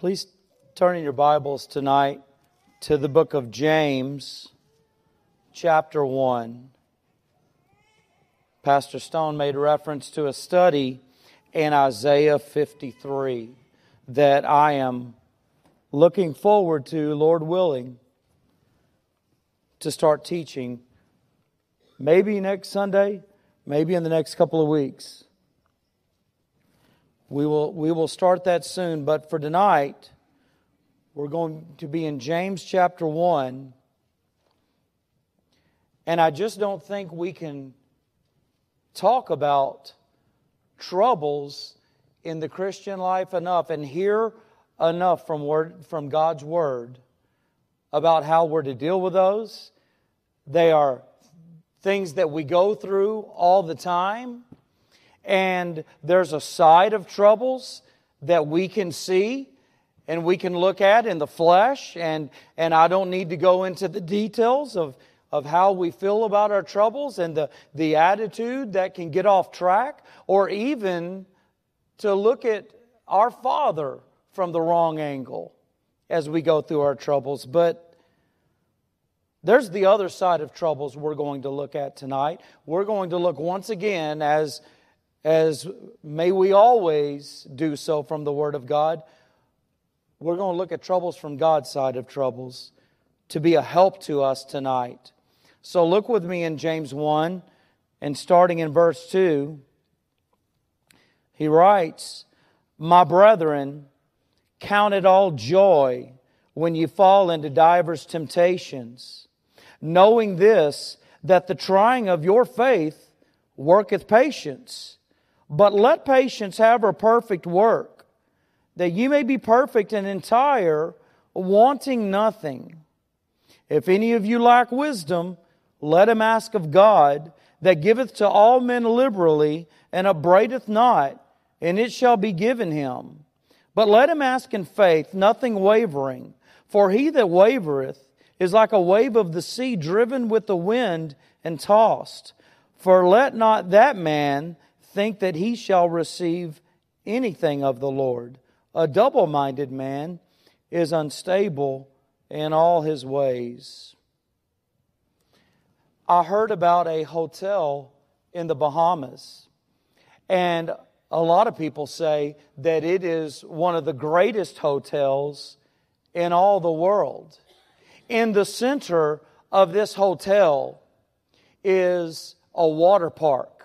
Please turn in your Bibles tonight to the book of James, chapter 1. Pastor Stone made reference to a study in Isaiah 53 that I am looking forward to, Lord willing, to start teaching maybe next Sunday, maybe in the next couple of weeks. We will, we will start that soon, but for tonight, we're going to be in James chapter 1. And I just don't think we can talk about troubles in the Christian life enough and hear enough from, word, from God's Word about how we're to deal with those. They are things that we go through all the time. And there's a side of troubles that we can see and we can look at in the flesh. And, and I don't need to go into the details of, of how we feel about our troubles and the, the attitude that can get off track, or even to look at our Father from the wrong angle as we go through our troubles. But there's the other side of troubles we're going to look at tonight. We're going to look once again as as may we always do so from the Word of God, we're going to look at troubles from God's side of troubles to be a help to us tonight. So look with me in James 1 and starting in verse 2. He writes, My brethren, count it all joy when you fall into divers temptations, knowing this, that the trying of your faith worketh patience. But let patience have her perfect work, that you may be perfect and entire, wanting nothing. If any of you lack wisdom, let him ask of God, that giveth to all men liberally, and upbraideth not, and it shall be given him. But let him ask in faith, nothing wavering. For he that wavereth is like a wave of the sea driven with the wind and tossed. For let not that man think that he shall receive anything of the Lord. A double minded man is unstable in all his ways. I heard about a hotel in the Bahamas, and a lot of people say that it is one of the greatest hotels in all the world. In the center of this hotel is a water park.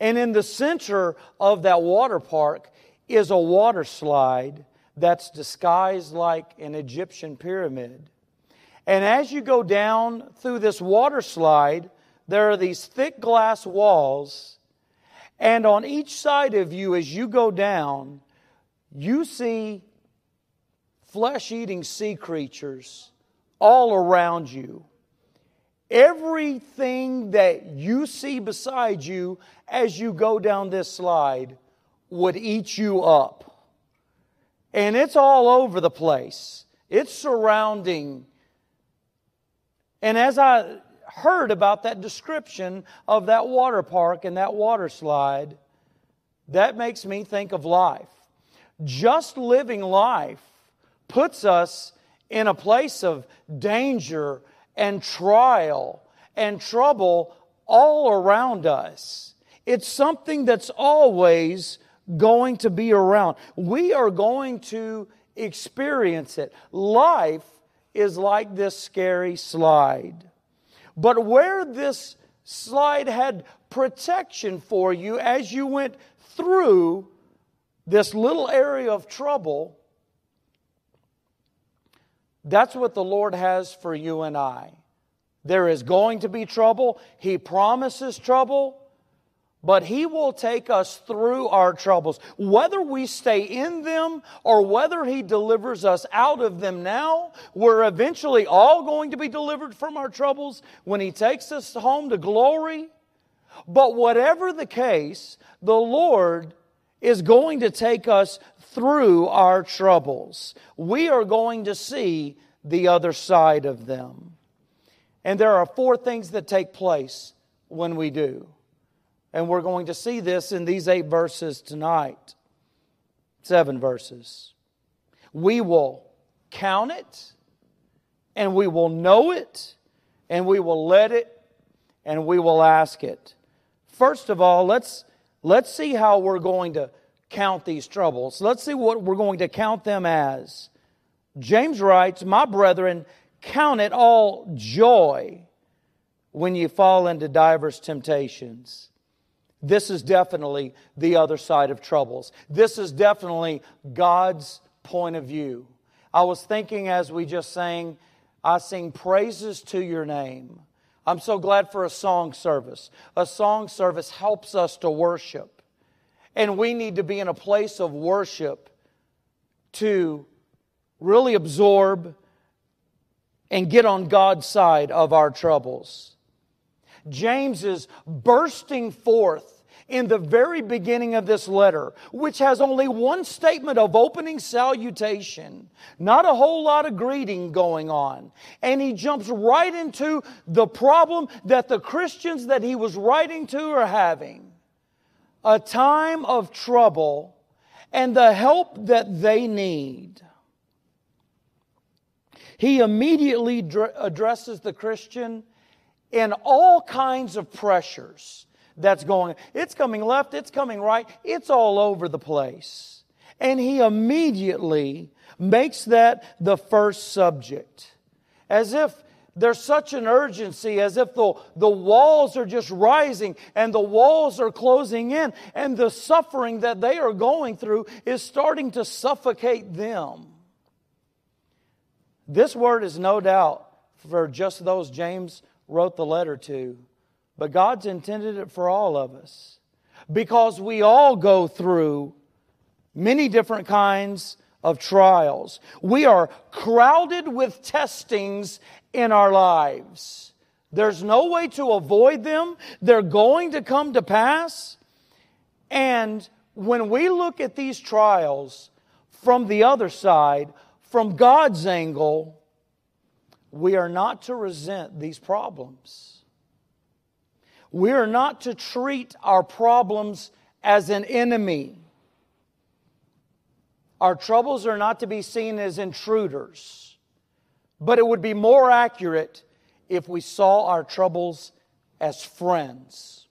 And in the center of that water park is a water slide that's disguised like an Egyptian pyramid. And as you go down through this water slide, there are these thick glass walls. And on each side of you, as you go down, you see flesh eating sea creatures all around you. Everything that you see beside you as you go down this slide would eat you up. And it's all over the place. It's surrounding. And as I heard about that description of that water park and that water slide, that makes me think of life. Just living life puts us in a place of danger and trial and trouble all around us. It's something that's always going to be around. We are going to experience it. Life is like this scary slide. But where this slide had protection for you as you went through this little area of trouble, that's what the Lord has for you and I. There is going to be trouble. He promises trouble, but He will take us through our troubles. Whether we stay in them or whether He delivers us out of them now, we're eventually all going to be delivered from our troubles when He takes us home to glory. But whatever the case, the Lord is going to take us through our troubles. We are going to see the other side of them. And there are four things that take place when we do. And we're going to see this in these eight verses tonight. Seven verses. we will count it, and we will know it, and we will let it, and we will ask it. First of all, let's, let's see how we're going to count these troubles. Let's see what we're going to count them as. James writes, My brethren, count it all joy when you fall into diverse temptations. This is definitely the other side of troubles. This is definitely God's point of view. I was thinking as we just sang, I sing praises to your name. I'm so glad for a song service. A song service helps us to worship. And we need to be in a place of worship to really absorb and get on God's side of our troubles. James is bursting forth in the very beginning of this letter, which has only one statement of opening salutation, not a whole lot of greeting going on. And he jumps right into the problem that the Christians that he was writing to are having a time of trouble and the help that they need. He immediately addresses the Christian in all kinds of pressures that's going. It's coming left, it's coming right, it's all over the place. And he immediately makes that the first subject. As if there's such an urgency, as if the, the walls are just rising and the walls are closing in, and the suffering that they are going through is starting to suffocate them. This word is no doubt for just those James wrote the letter to, but God's intended it for all of us because we all go through many different kinds of trials. We are crowded with testings in our lives. There's no way to avoid them. They're going to come to pass. And when we look at these trials from the other side, from God's angle, we are not to resent these problems. We are not to treat our problems as an enemy. Our troubles are not to be seen as intruders, but it would be more accurate if we saw our troubles as friends.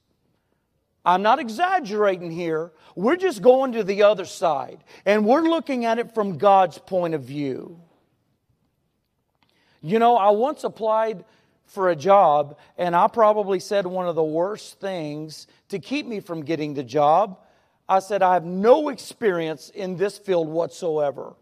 I'm not exaggerating here. We're just going to the other side, and we're looking at it from God's point of view. You know, I once applied for a job, and I probably said one of the worst things to keep me from getting the job. I said, I have no experience in this field whatsoever.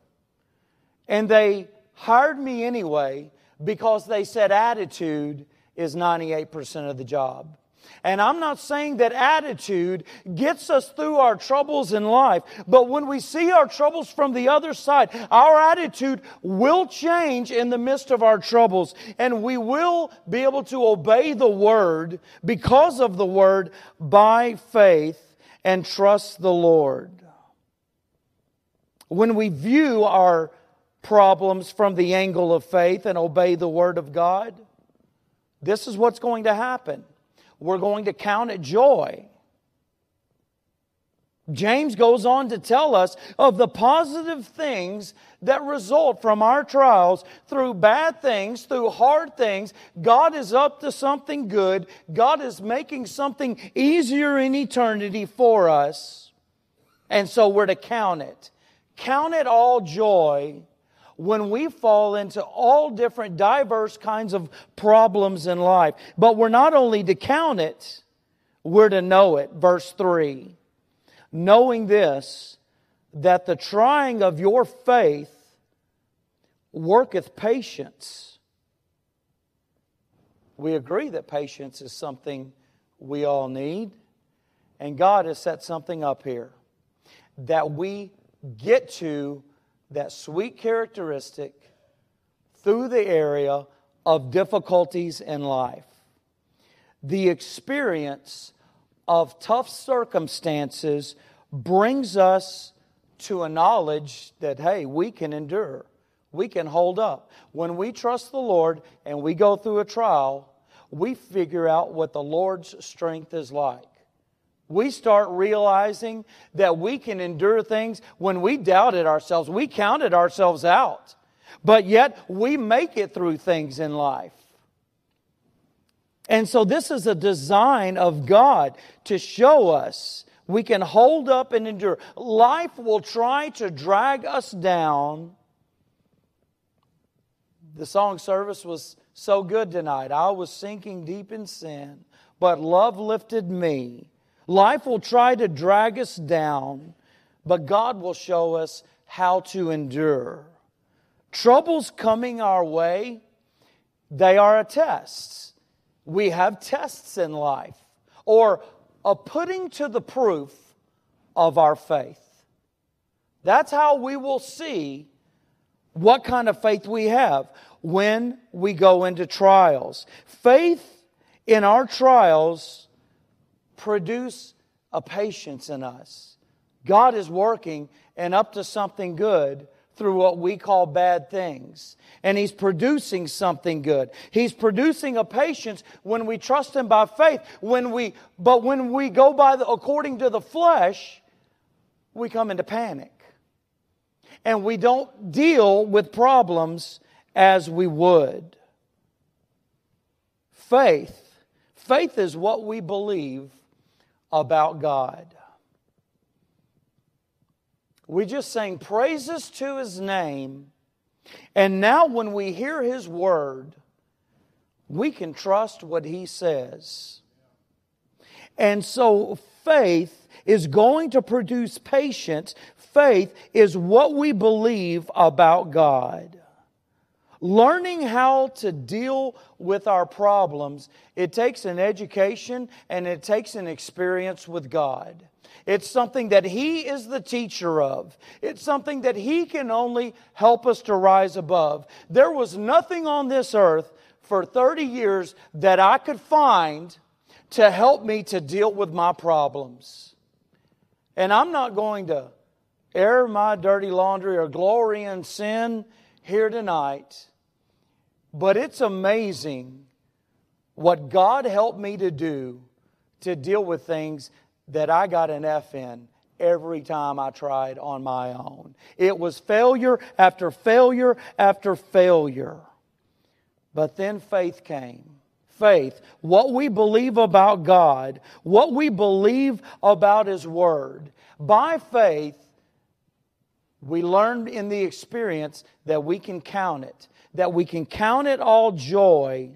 And they hired me anyway because they said attitude is 98% of the job. And I'm not saying that attitude gets us through our troubles in life, but when we see our troubles from the other side, our attitude will change in the midst of our troubles, and we will be able to obey the Word because of the Word by faith and trust the Lord. When we view our problems from the angle of faith and obey the Word of God, this is what's going to happen we're going to count it joy. James goes on to tell us of the positive things that result from our trials through bad things, through hard things. God is up to something good. God is making something easier in eternity for us. And so we're to count it. Count it all joy when we fall into all different diverse kinds of problems in life. But we're not only to count it, we're to know it. Verse 3 Knowing this, that the trying of your faith worketh patience. We agree that patience is something we all need. And God has set something up here that we get to that sweet characteristic through the area of difficulties in life. The experience of tough circumstances brings us to a knowledge that, hey, we can endure, we can hold up. When we trust the Lord and we go through a trial, we figure out what the Lord's strength is like. we start realizing that we can endure things when we doubted ourselves. We counted ourselves out. But yet we make it through things in life. And so this is a design of God to show us we can hold up and endure. Life will try to drag us down. The song service was so good tonight. I was sinking deep in sin, but love lifted me. Life will try to drag us down, but God will show us how to endure. Troubles coming our way, they are a test. We have tests in life, or a putting to the proof of our faith. That's how we will see what kind of faith we have when we go into trials. Faith in our trials produce a patience in us. God is working and up to something good through what we call bad things. And He's producing something good. He's producing a patience when we trust Him by faith. When we, but when we go by the, according to the flesh, we come into panic. And we don't deal with problems as we would. Faith. Faith is what we believe about God. We just sang praises to his name. And now, when we hear his word, we can trust what he says. And so, faith is going to produce patience. Faith is what we believe about God. Learning how to deal with our problems, it takes an education and it takes an experience with God. It's something that He is the teacher of. It's something that He can only help us to rise above. There was nothing on this earth for 30 years that I could find to help me to deal with my problems. And I'm not going to air my dirty laundry or glory in sin here tonight. But it's amazing what God helped me to do to deal with things that I got an F in every time I tried on my own. It was failure after failure after failure. But then faith came. Faith, what we believe about God, what we believe about His Word. By faith, we learned in the experience that we can count it that we can count it all joy,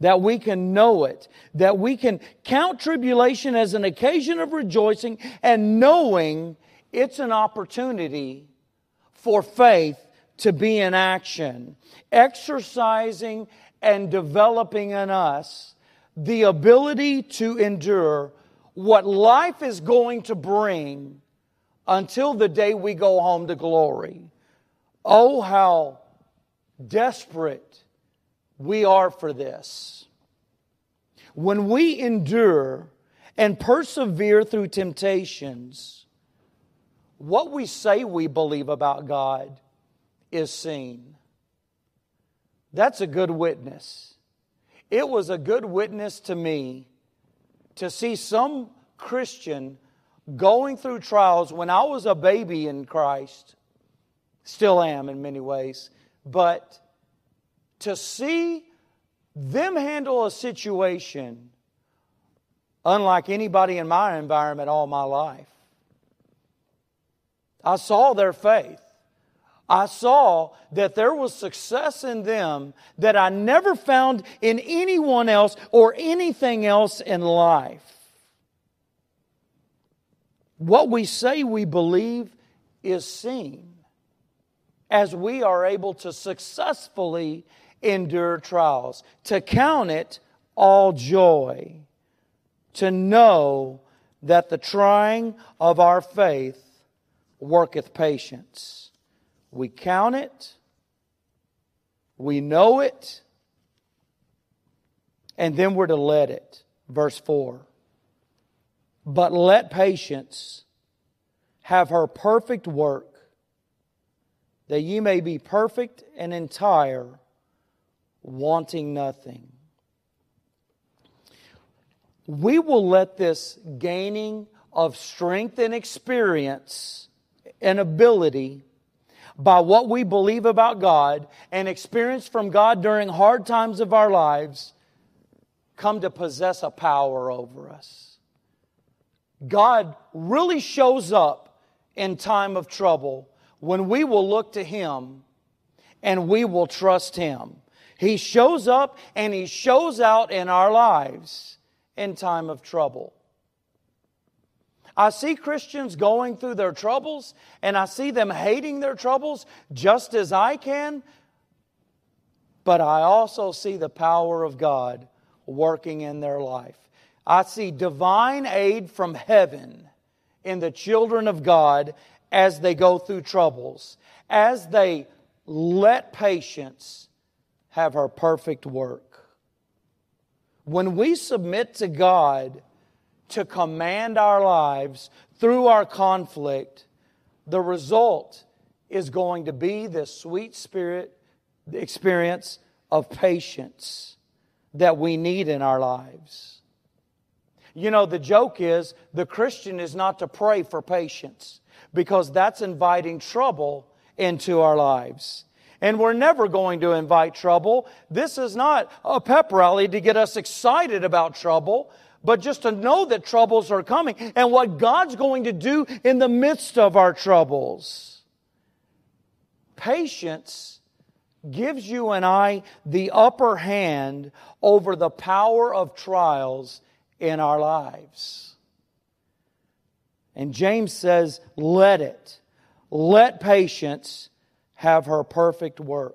that we can know it, that we can count tribulation as an occasion of rejoicing and knowing it's an opportunity for faith to be in action, exercising and developing in us the ability to endure what life is going to bring until the day we go home to glory. Oh, how desperate we are for this. When we endure and persevere through temptations, what we say we believe about God is seen. That's a good witness. It was a good witness to me to see some Christian going through trials when I was a baby in Christ, still am in many ways, but to see them handle a situation unlike anybody in my environment all my life. I saw their faith. I saw that there was success in them that I never found in anyone else or anything else in life. What we say we believe is seen as we are able to successfully endure trials, to count it all joy, to know that the trying of our faith worketh patience. We count it, we know it, and then we're to let it. Verse 4. But let patience have her perfect work that you may be perfect and entire, wanting nothing. we will let this gaining of strength and experience and ability by what we believe about God and experience from God during hard times of our lives come to possess a power over us. God really shows up in time of trouble when we will look to Him and we will trust Him. He shows up and He shows out in our lives in time of trouble. I see Christians going through their troubles and I see them hating their troubles just as I can, but I also see the power of God working in their life. I see divine aid from heaven in the children of God as they go through troubles, as they let patience have her perfect work. When we submit to God to command our lives through our conflict, the result is going to be this sweet spirit experience of patience that we need in our lives. You know, the joke is the Christian is not to pray for patience because that's inviting trouble into our lives. And we're never going to invite trouble. This is not a pep rally to get us excited about trouble, but just to know that troubles are coming and what God's going to do in the midst of our troubles. Patience gives you and I the upper hand over the power of trials in our lives. And James says, let it. Let patience have her perfect work.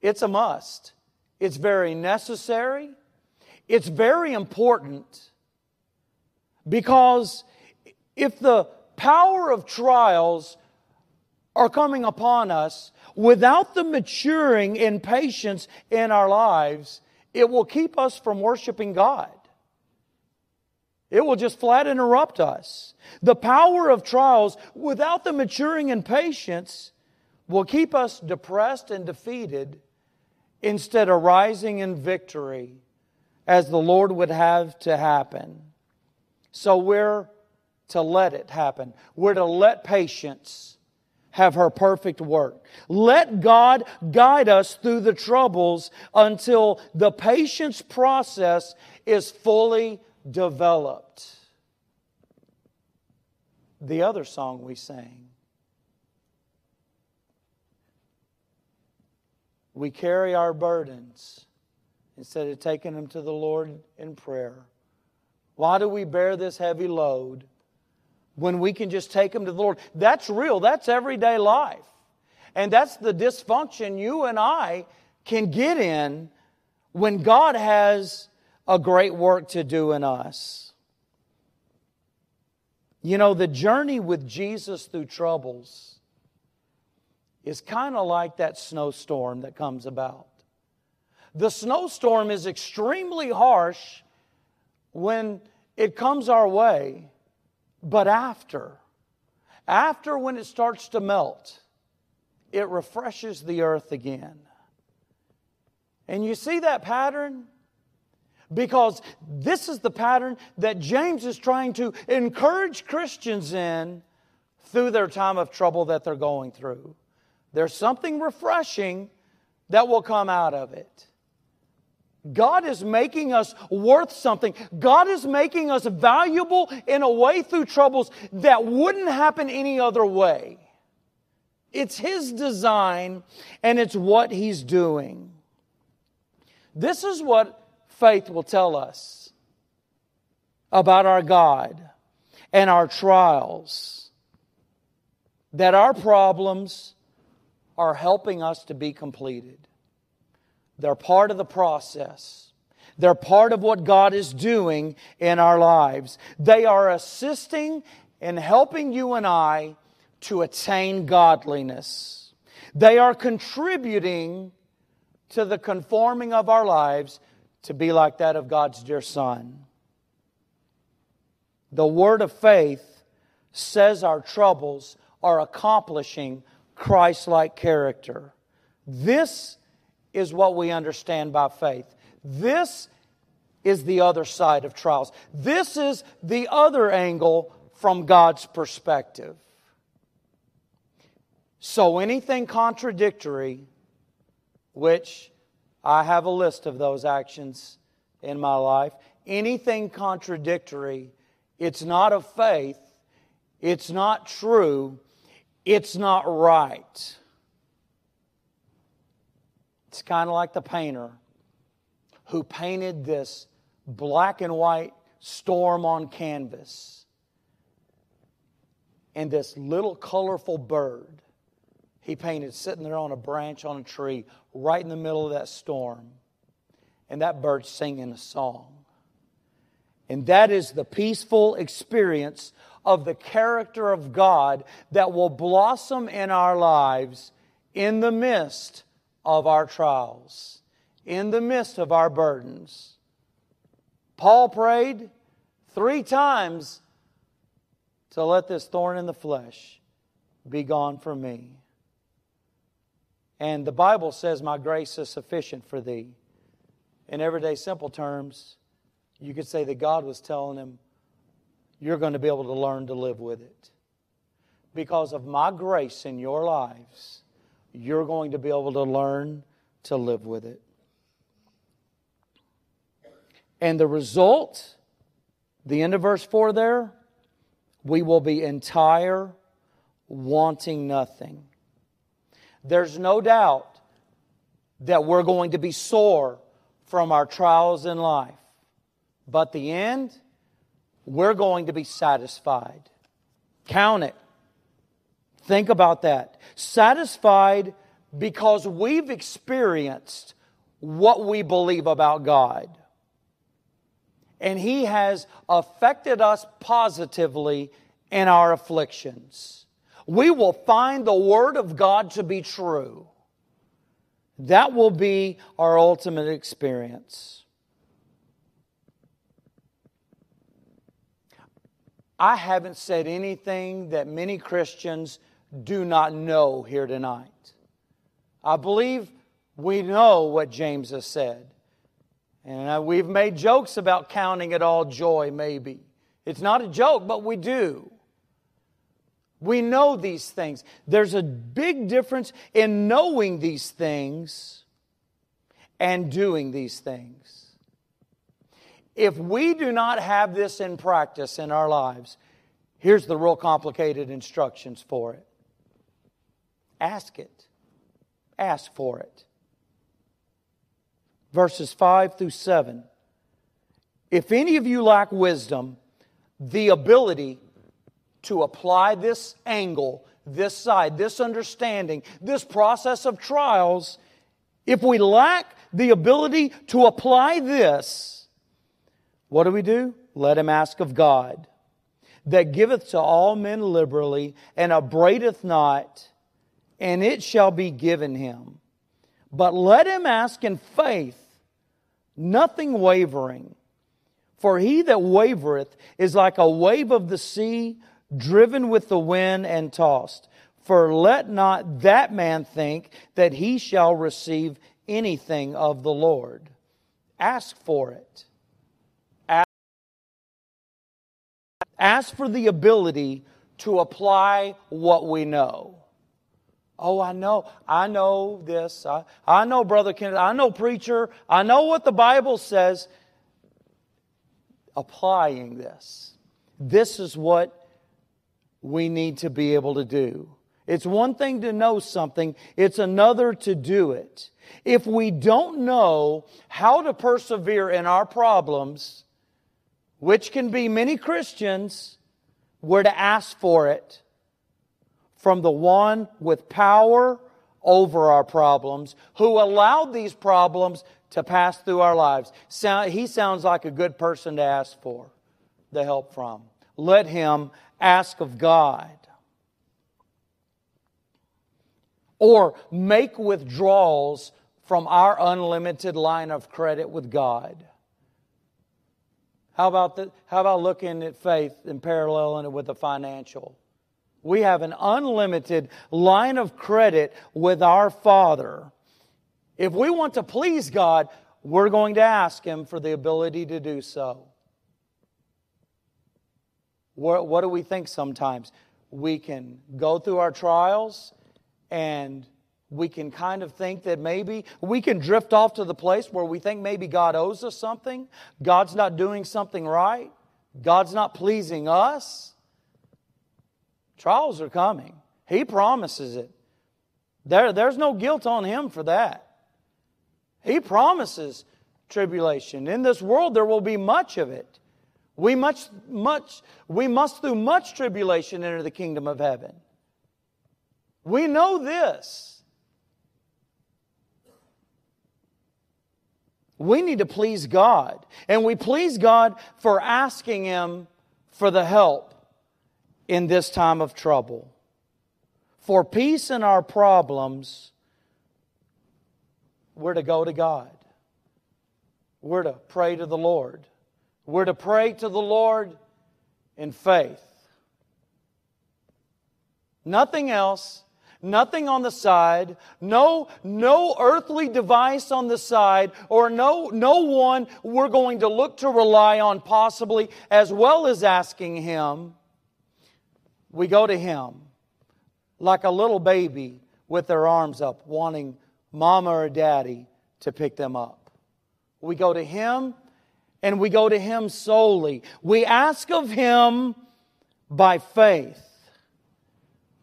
It's a must. It's very necessary. It's very important because if the power of trials are coming upon us without the maturing in patience in our lives, it will keep us from worshiping God. It will just flat interrupt us. The power of trials without the maturing in patience will keep us depressed and defeated instead of rising in victory as the Lord would have to happen. So we're to let it happen. We're to let patience have her perfect work. Let God guide us through the troubles until the patience process is fully developed. The other song we sang. We carry our burdens instead of taking them to the Lord in prayer. Why do we bear this heavy load? when we can just take them to the Lord. That's real, that's everyday life. And that's the dysfunction you and I can get in when God has a great work to do in us. You know, the journey with Jesus through troubles is kind of like that snowstorm that comes about. The snowstorm is extremely harsh when it comes our way. But after, after when it starts to melt, it refreshes the earth again. And you see that pattern? Because this is the pattern that James is trying to encourage Christians in through their time of trouble that they're going through. There's something refreshing that will come out of it. God is making us worth something. God is making us valuable in a way through troubles that wouldn't happen any other way. It's His design and it's what He's doing. This is what faith will tell us about our God and our trials that our problems are helping us to be completed. They're part of the process. They're part of what God is doing in our lives. They are assisting and helping you and I to attain godliness. They are contributing to the conforming of our lives to be like that of God's dear Son. The word of faith says our troubles are accomplishing Christ like character. This is what we understand by faith. This is the other side of trials. This is the other angle from God's perspective. So anything contradictory, which I have a list of those actions in my life, anything contradictory, it's not of faith, it's not true, it's not right. It's kind of like the painter who painted this black and white storm on canvas and this little colorful bird he painted sitting there on a branch on a tree right in the middle of that storm and that bird singing a song and that is the peaceful experience of the character of God that will blossom in our lives in the midst of our trials, in the midst of our burdens. Paul prayed three times to let this thorn in the flesh be gone from me. And the Bible says, My grace is sufficient for thee. In everyday simple terms, you could say that God was telling him, You're going to be able to learn to live with it. Because of my grace in your lives, you're going to be able to learn to live with it. And the result, the end of verse 4 there, we will be entire, wanting nothing. There's no doubt that we're going to be sore from our trials in life. But the end, we're going to be satisfied. Count it. Think about that. Satisfied because we've experienced what we believe about God. And He has affected us positively in our afflictions. We will find the Word of God to be true. That will be our ultimate experience. I haven't said anything that many Christians do not know here tonight. I believe we know what James has said. And uh, we've made jokes about counting it all joy, maybe. It's not a joke, but we do. We know these things. There's a big difference in knowing these things and doing these things. If we do not have this in practice in our lives, here's the real complicated instructions for it ask it, ask for it. Verses 5 through 7. If any of you lack wisdom, the ability to apply this angle, this side, this understanding, this process of trials, if we lack the ability to apply this, what do we do? Let him ask of God, that giveth to all men liberally and upbraideth not, and it shall be given him. But let him ask in faith, nothing wavering. For he that wavereth is like a wave of the sea, driven with the wind and tossed. For let not that man think that he shall receive anything of the Lord. Ask for it. Ask for the ability to apply what we know. Oh, I know, I know this. I, I know, Brother Kenneth. I know, preacher. I know what the Bible says. Applying this. This is what we need to be able to do. It's one thing to know something, it's another to do it. If we don't know how to persevere in our problems, which can be many Christians, were to ask for it from the one with power over our problems, who allowed these problems to pass through our lives. He sounds like a good person to ask for the help from. Let him ask of God. Or make withdrawals from our unlimited line of credit with God. How about, the, how about looking at faith and paralleling it with the financial? We have an unlimited line of credit with our Father. If we want to please God, we're going to ask Him for the ability to do so. What, what do we think sometimes? We can go through our trials and we can kind of think that maybe we can drift off to the place where we think maybe God owes us something, God's not doing something right, God's not pleasing us. Trials are coming. He promises it. There, there's no guilt on him for that. He promises tribulation. In this world, there will be much of it. We, much, much, we must, through much tribulation, enter the kingdom of heaven. We know this. We need to please God. And we please God for asking Him for the help in this time of trouble. For peace in our problems, we're to go to God. We're to pray to the Lord. We're to pray to the Lord in faith. Nothing else, nothing on the side, no, no earthly device on the side, or no, no one we're going to look to rely on possibly, as well as asking Him. We go to Him like a little baby with their arms up, wanting mama or daddy to pick them up. We go to Him and we go to Him solely. We ask of Him by faith.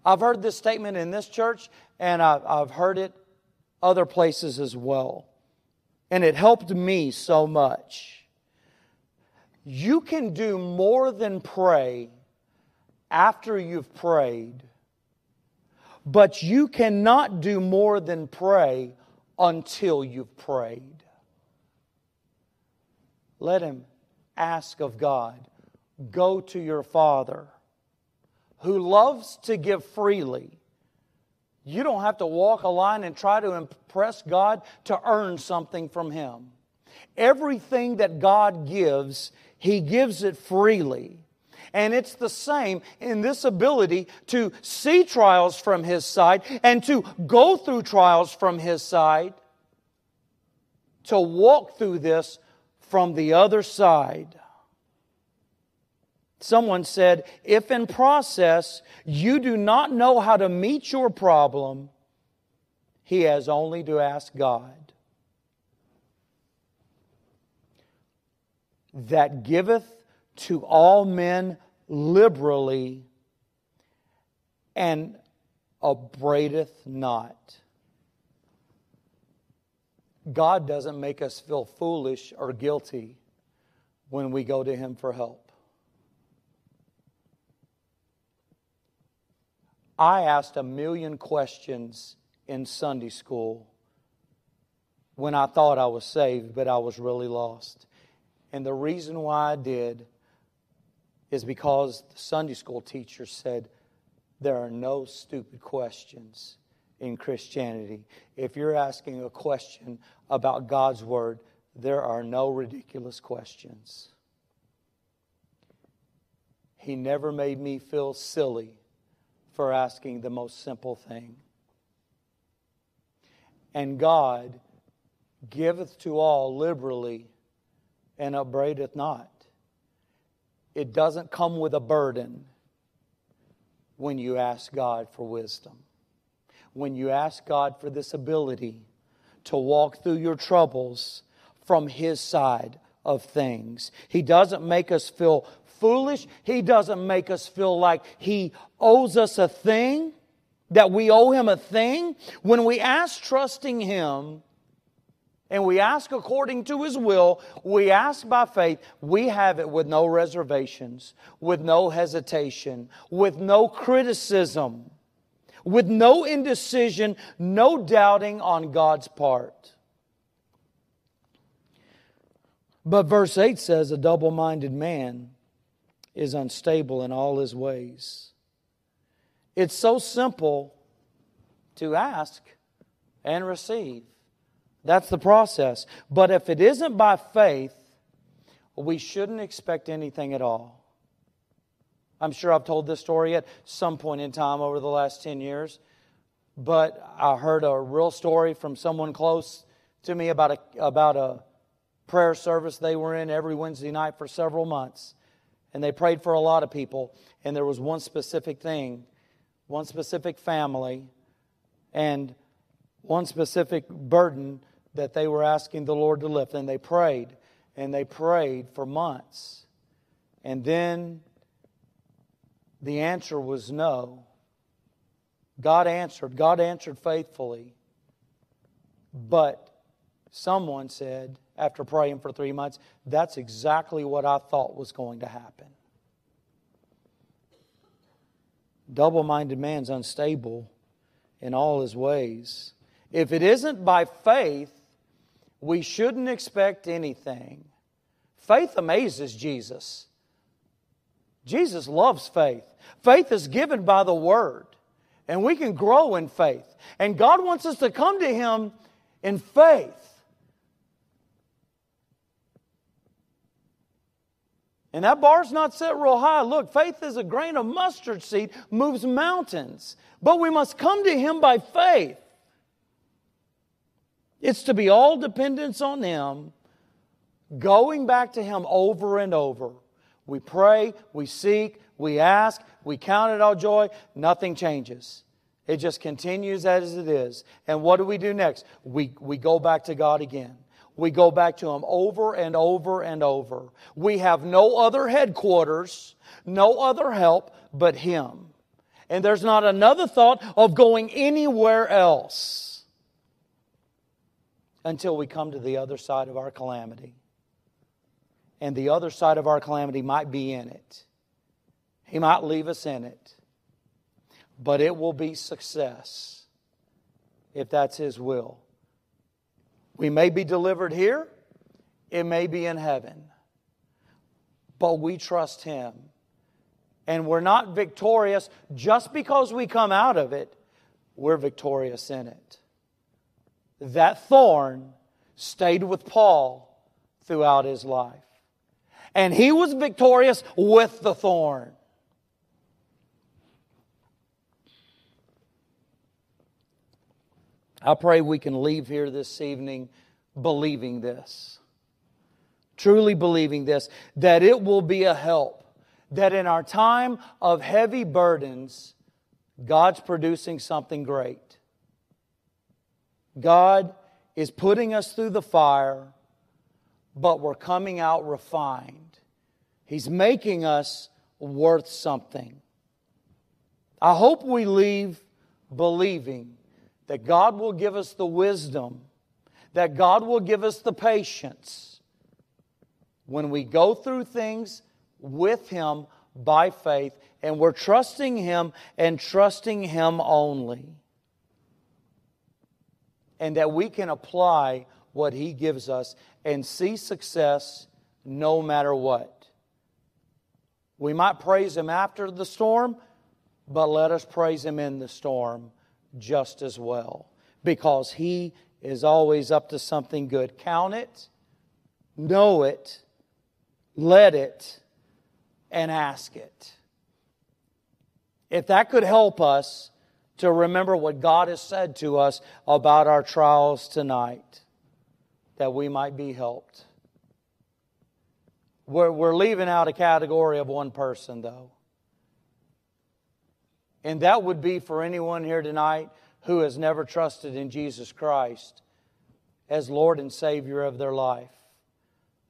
I've heard this statement in this church, and I've heard it other places as well. And it helped me so much. You can do more than pray after you've prayed, but you cannot do more than pray until you've prayed. Let him ask of God. Go to your Father who loves to give freely. You don't have to walk a line and try to impress God to earn something from Him. Everything that God gives, He gives it freely. And it's the same in this ability to see trials from His side and to go through trials from His side, to walk through this from the other side. Someone said, if in process you do not know how to meet your problem, he has only to ask God. That giveth to all men liberally and upbraideth not. God doesn't make us feel foolish or guilty when we go to Him for help. I asked a million questions in Sunday school when I thought I was saved, but I was really lost. And the reason why I did is because the Sunday school teacher said, There are no stupid questions in Christianity. If you're asking a question about God's Word, there are no ridiculous questions. He never made me feel silly for asking the most simple thing. And God giveth to all liberally and upbraideth not. It doesn't come with a burden when you ask God for wisdom when you ask God for this ability to walk through your troubles from His side of things. He doesn't make us feel foolish. He doesn't make us feel like He owes us a thing, that we owe Him a thing. When we ask trusting Him, and we ask according to His will, we ask by faith, we have it with no reservations, with no hesitation, with no criticism with no indecision, no doubting on God's part. But verse 8 says, A double minded man is unstable in all his ways. It's so simple to ask and receive. That's the process. But if it isn't by faith, we shouldn't expect anything at all. I'm sure I've told this story at some point in time over the last 10 years, but I heard a real story from someone close to me about a, about a prayer service they were in every Wednesday night for several months. And they prayed for a lot of people. And there was one specific thing, one specific family, and one specific burden that they were asking the Lord to lift. And they prayed, and they prayed for months. And then the answer was no. God answered. God answered faithfully. But someone said, after praying for three months, that's exactly what I thought was going to happen. Double minded man's unstable in all his ways. If it isn't by faith, we shouldn't expect anything. Faith amazes Jesus. Jesus loves faith. Faith is given by the Word, and we can grow in faith. And God wants us to come to Him in faith. And that bar's not set real high. Look, faith is a grain of mustard seed, moves mountains. But we must come to Him by faith. It's to be all dependence on Him, going back to Him over and over. We pray, we seek, we ask, we count it all joy, nothing changes. It just continues as it is. And what do we do next? We, we go back to God again. We go back to Him over and over and over. We have no other headquarters, no other help but Him. And there's not another thought of going anywhere else until we come to the other side of our calamity. And the other side of our calamity might be in it. He might leave us in it but it will be success if that's His will. We may be delivered here, it may be in heaven, but we trust Him. And we're not victorious just because we come out of it, we're victorious in it. That thorn stayed with Paul throughout his life. And he was victorious with the thorn. I pray we can leave here this evening believing this. Truly believing this, that it will be a help. That in our time of heavy burdens, God's producing something great. God is putting us through the fire, but we're coming out refined. He's making us worth something. I hope we leave believing that God will give us the wisdom, that God will give us the patience when we go through things with Him by faith and we're trusting Him and trusting Him only. And that we can apply what He gives us and see success no matter what. We might praise Him after the storm, but let us praise Him in the storm just as well because He is always up to something good. Count it, know it, let it, and ask it. If that could help us to remember what God has said to us about our trials tonight, that we might be helped. We're, we're leaving out a category of one person, though. And that would be for anyone here tonight who has never trusted in Jesus Christ as Lord and Savior of their life,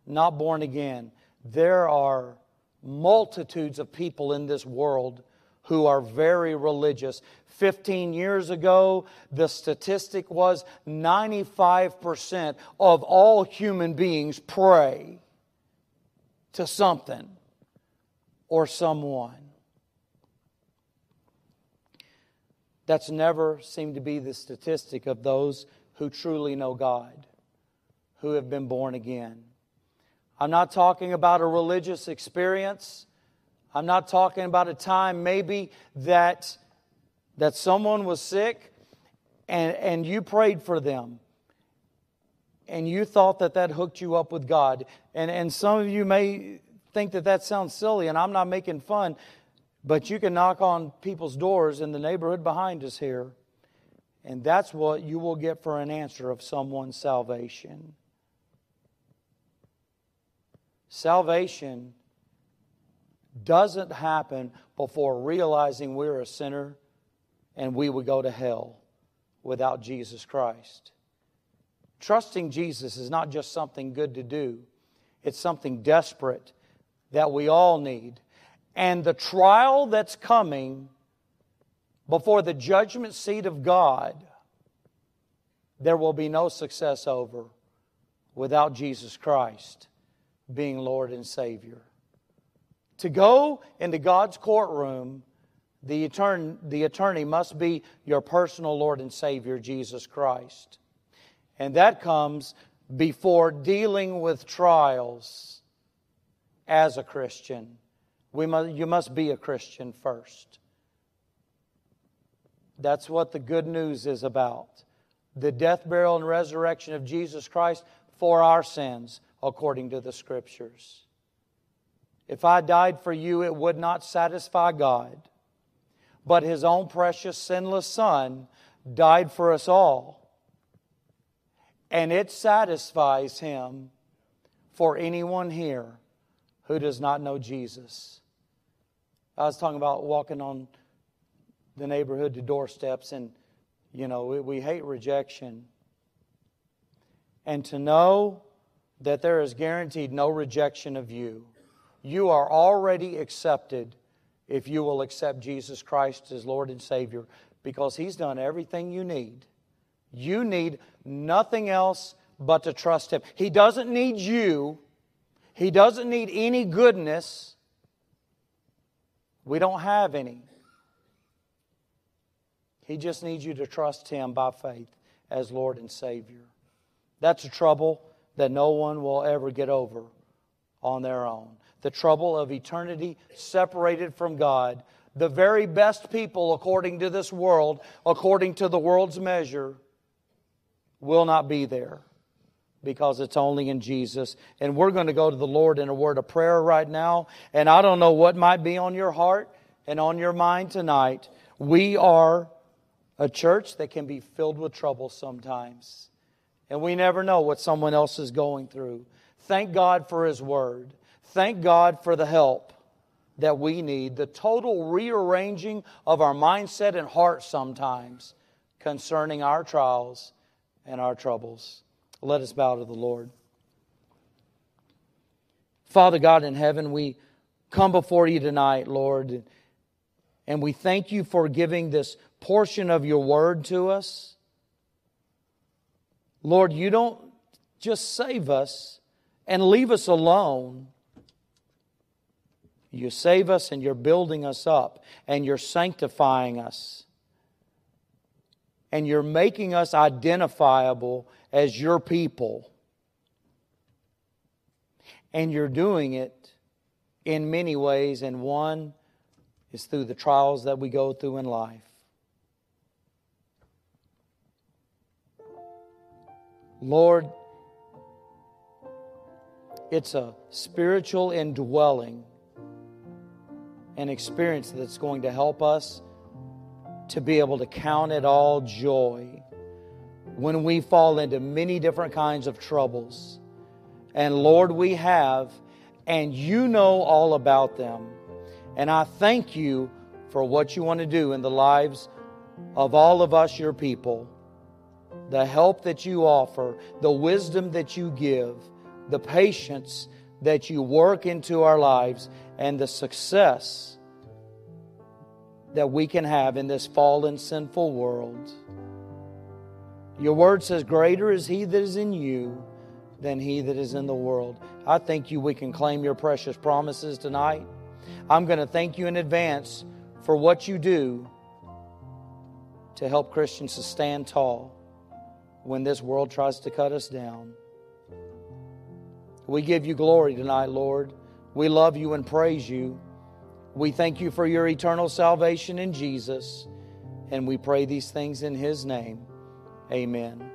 not born again. There are multitudes of people in this world who are very religious. 15 years ago, the statistic was 95% of all human beings pray to something or someone. That's never seemed to be the statistic of those who truly know God, who have been born again. I'm not talking about a religious experience. I'm not talking about a time maybe that, that someone was sick and, and you prayed for them and you thought that that hooked you up with God. And, and some of you may think that that sounds silly, and I'm not making fun. But you can knock on people's doors in the neighborhood behind us here, and that's what you will get for an answer of someone's salvation. Salvation doesn't happen before realizing we're a sinner and we would go to hell without Jesus Christ. Trusting Jesus is not just something good to do, it's something desperate that we all need. And the trial that's coming before the judgment seat of God, there will be no success over without Jesus Christ being Lord and Savior. To go into God's courtroom, the, attorney, the attorney must be your personal Lord and Savior, Jesus Christ. And that comes before dealing with trials as a Christian. We must, you must be a Christian first. That's what the good news is about. The death, burial, and resurrection of Jesus Christ for our sins, according to the Scriptures. If I died for you, it would not satisfy God. But His own precious, sinless Son died for us all. And it satisfies Him for anyone here who does not know Jesus. I was talking about walking on the neighborhood to doorsteps, and, you know, we, we hate rejection. And to know that there is guaranteed no rejection of you. You are already accepted if you will accept Jesus Christ as Lord and Savior because He's done everything you need. You need nothing else but to trust Him. He doesn't need you, He doesn't need any goodness. We don't have any. He just needs you to trust Him by faith as Lord and Savior. That's a trouble that no one will ever get over on their own. The trouble of eternity separated from God. The very best people, according to this world, according to the world's measure, will not be there because it's only in Jesus. And we're going to go to the Lord in a word of prayer right now. And I don't know what might be on your heart and on your mind tonight. We are a church that can be filled with trouble sometimes. And we never know what someone else is going through. Thank God for His Word. Thank God for the help that we need, the total rearranging of our mindset and heart sometimes concerning our trials and our troubles. Let us bow to the Lord. Father God in heaven, we come before you tonight, Lord, and we thank you for giving this portion of your word to us. Lord, you don't just save us and leave us alone. You save us and you're building us up and you're sanctifying us. And you're making us identifiable as your people. And you're doing it in many ways, and one is through the trials that we go through in life. Lord, it's a spiritual indwelling, an experience that's going to help us to be able to count it all joy when we fall into many different kinds of troubles. And Lord, we have, and you know all about them. And I thank you for what you want to do in the lives of all of us, your people the help that you offer, the wisdom that you give, the patience that you work into our lives, and the success that we can have in this fallen, sinful world. Your word says, Greater is he that is in you than he that is in the world. I thank you we can claim your precious promises tonight. I'm going to thank you in advance for what you do to help Christians to stand tall when this world tries to cut us down. We give you glory tonight, Lord. We love you and praise you. We thank you for your eternal salvation in Jesus. And we pray these things in his name. Amen.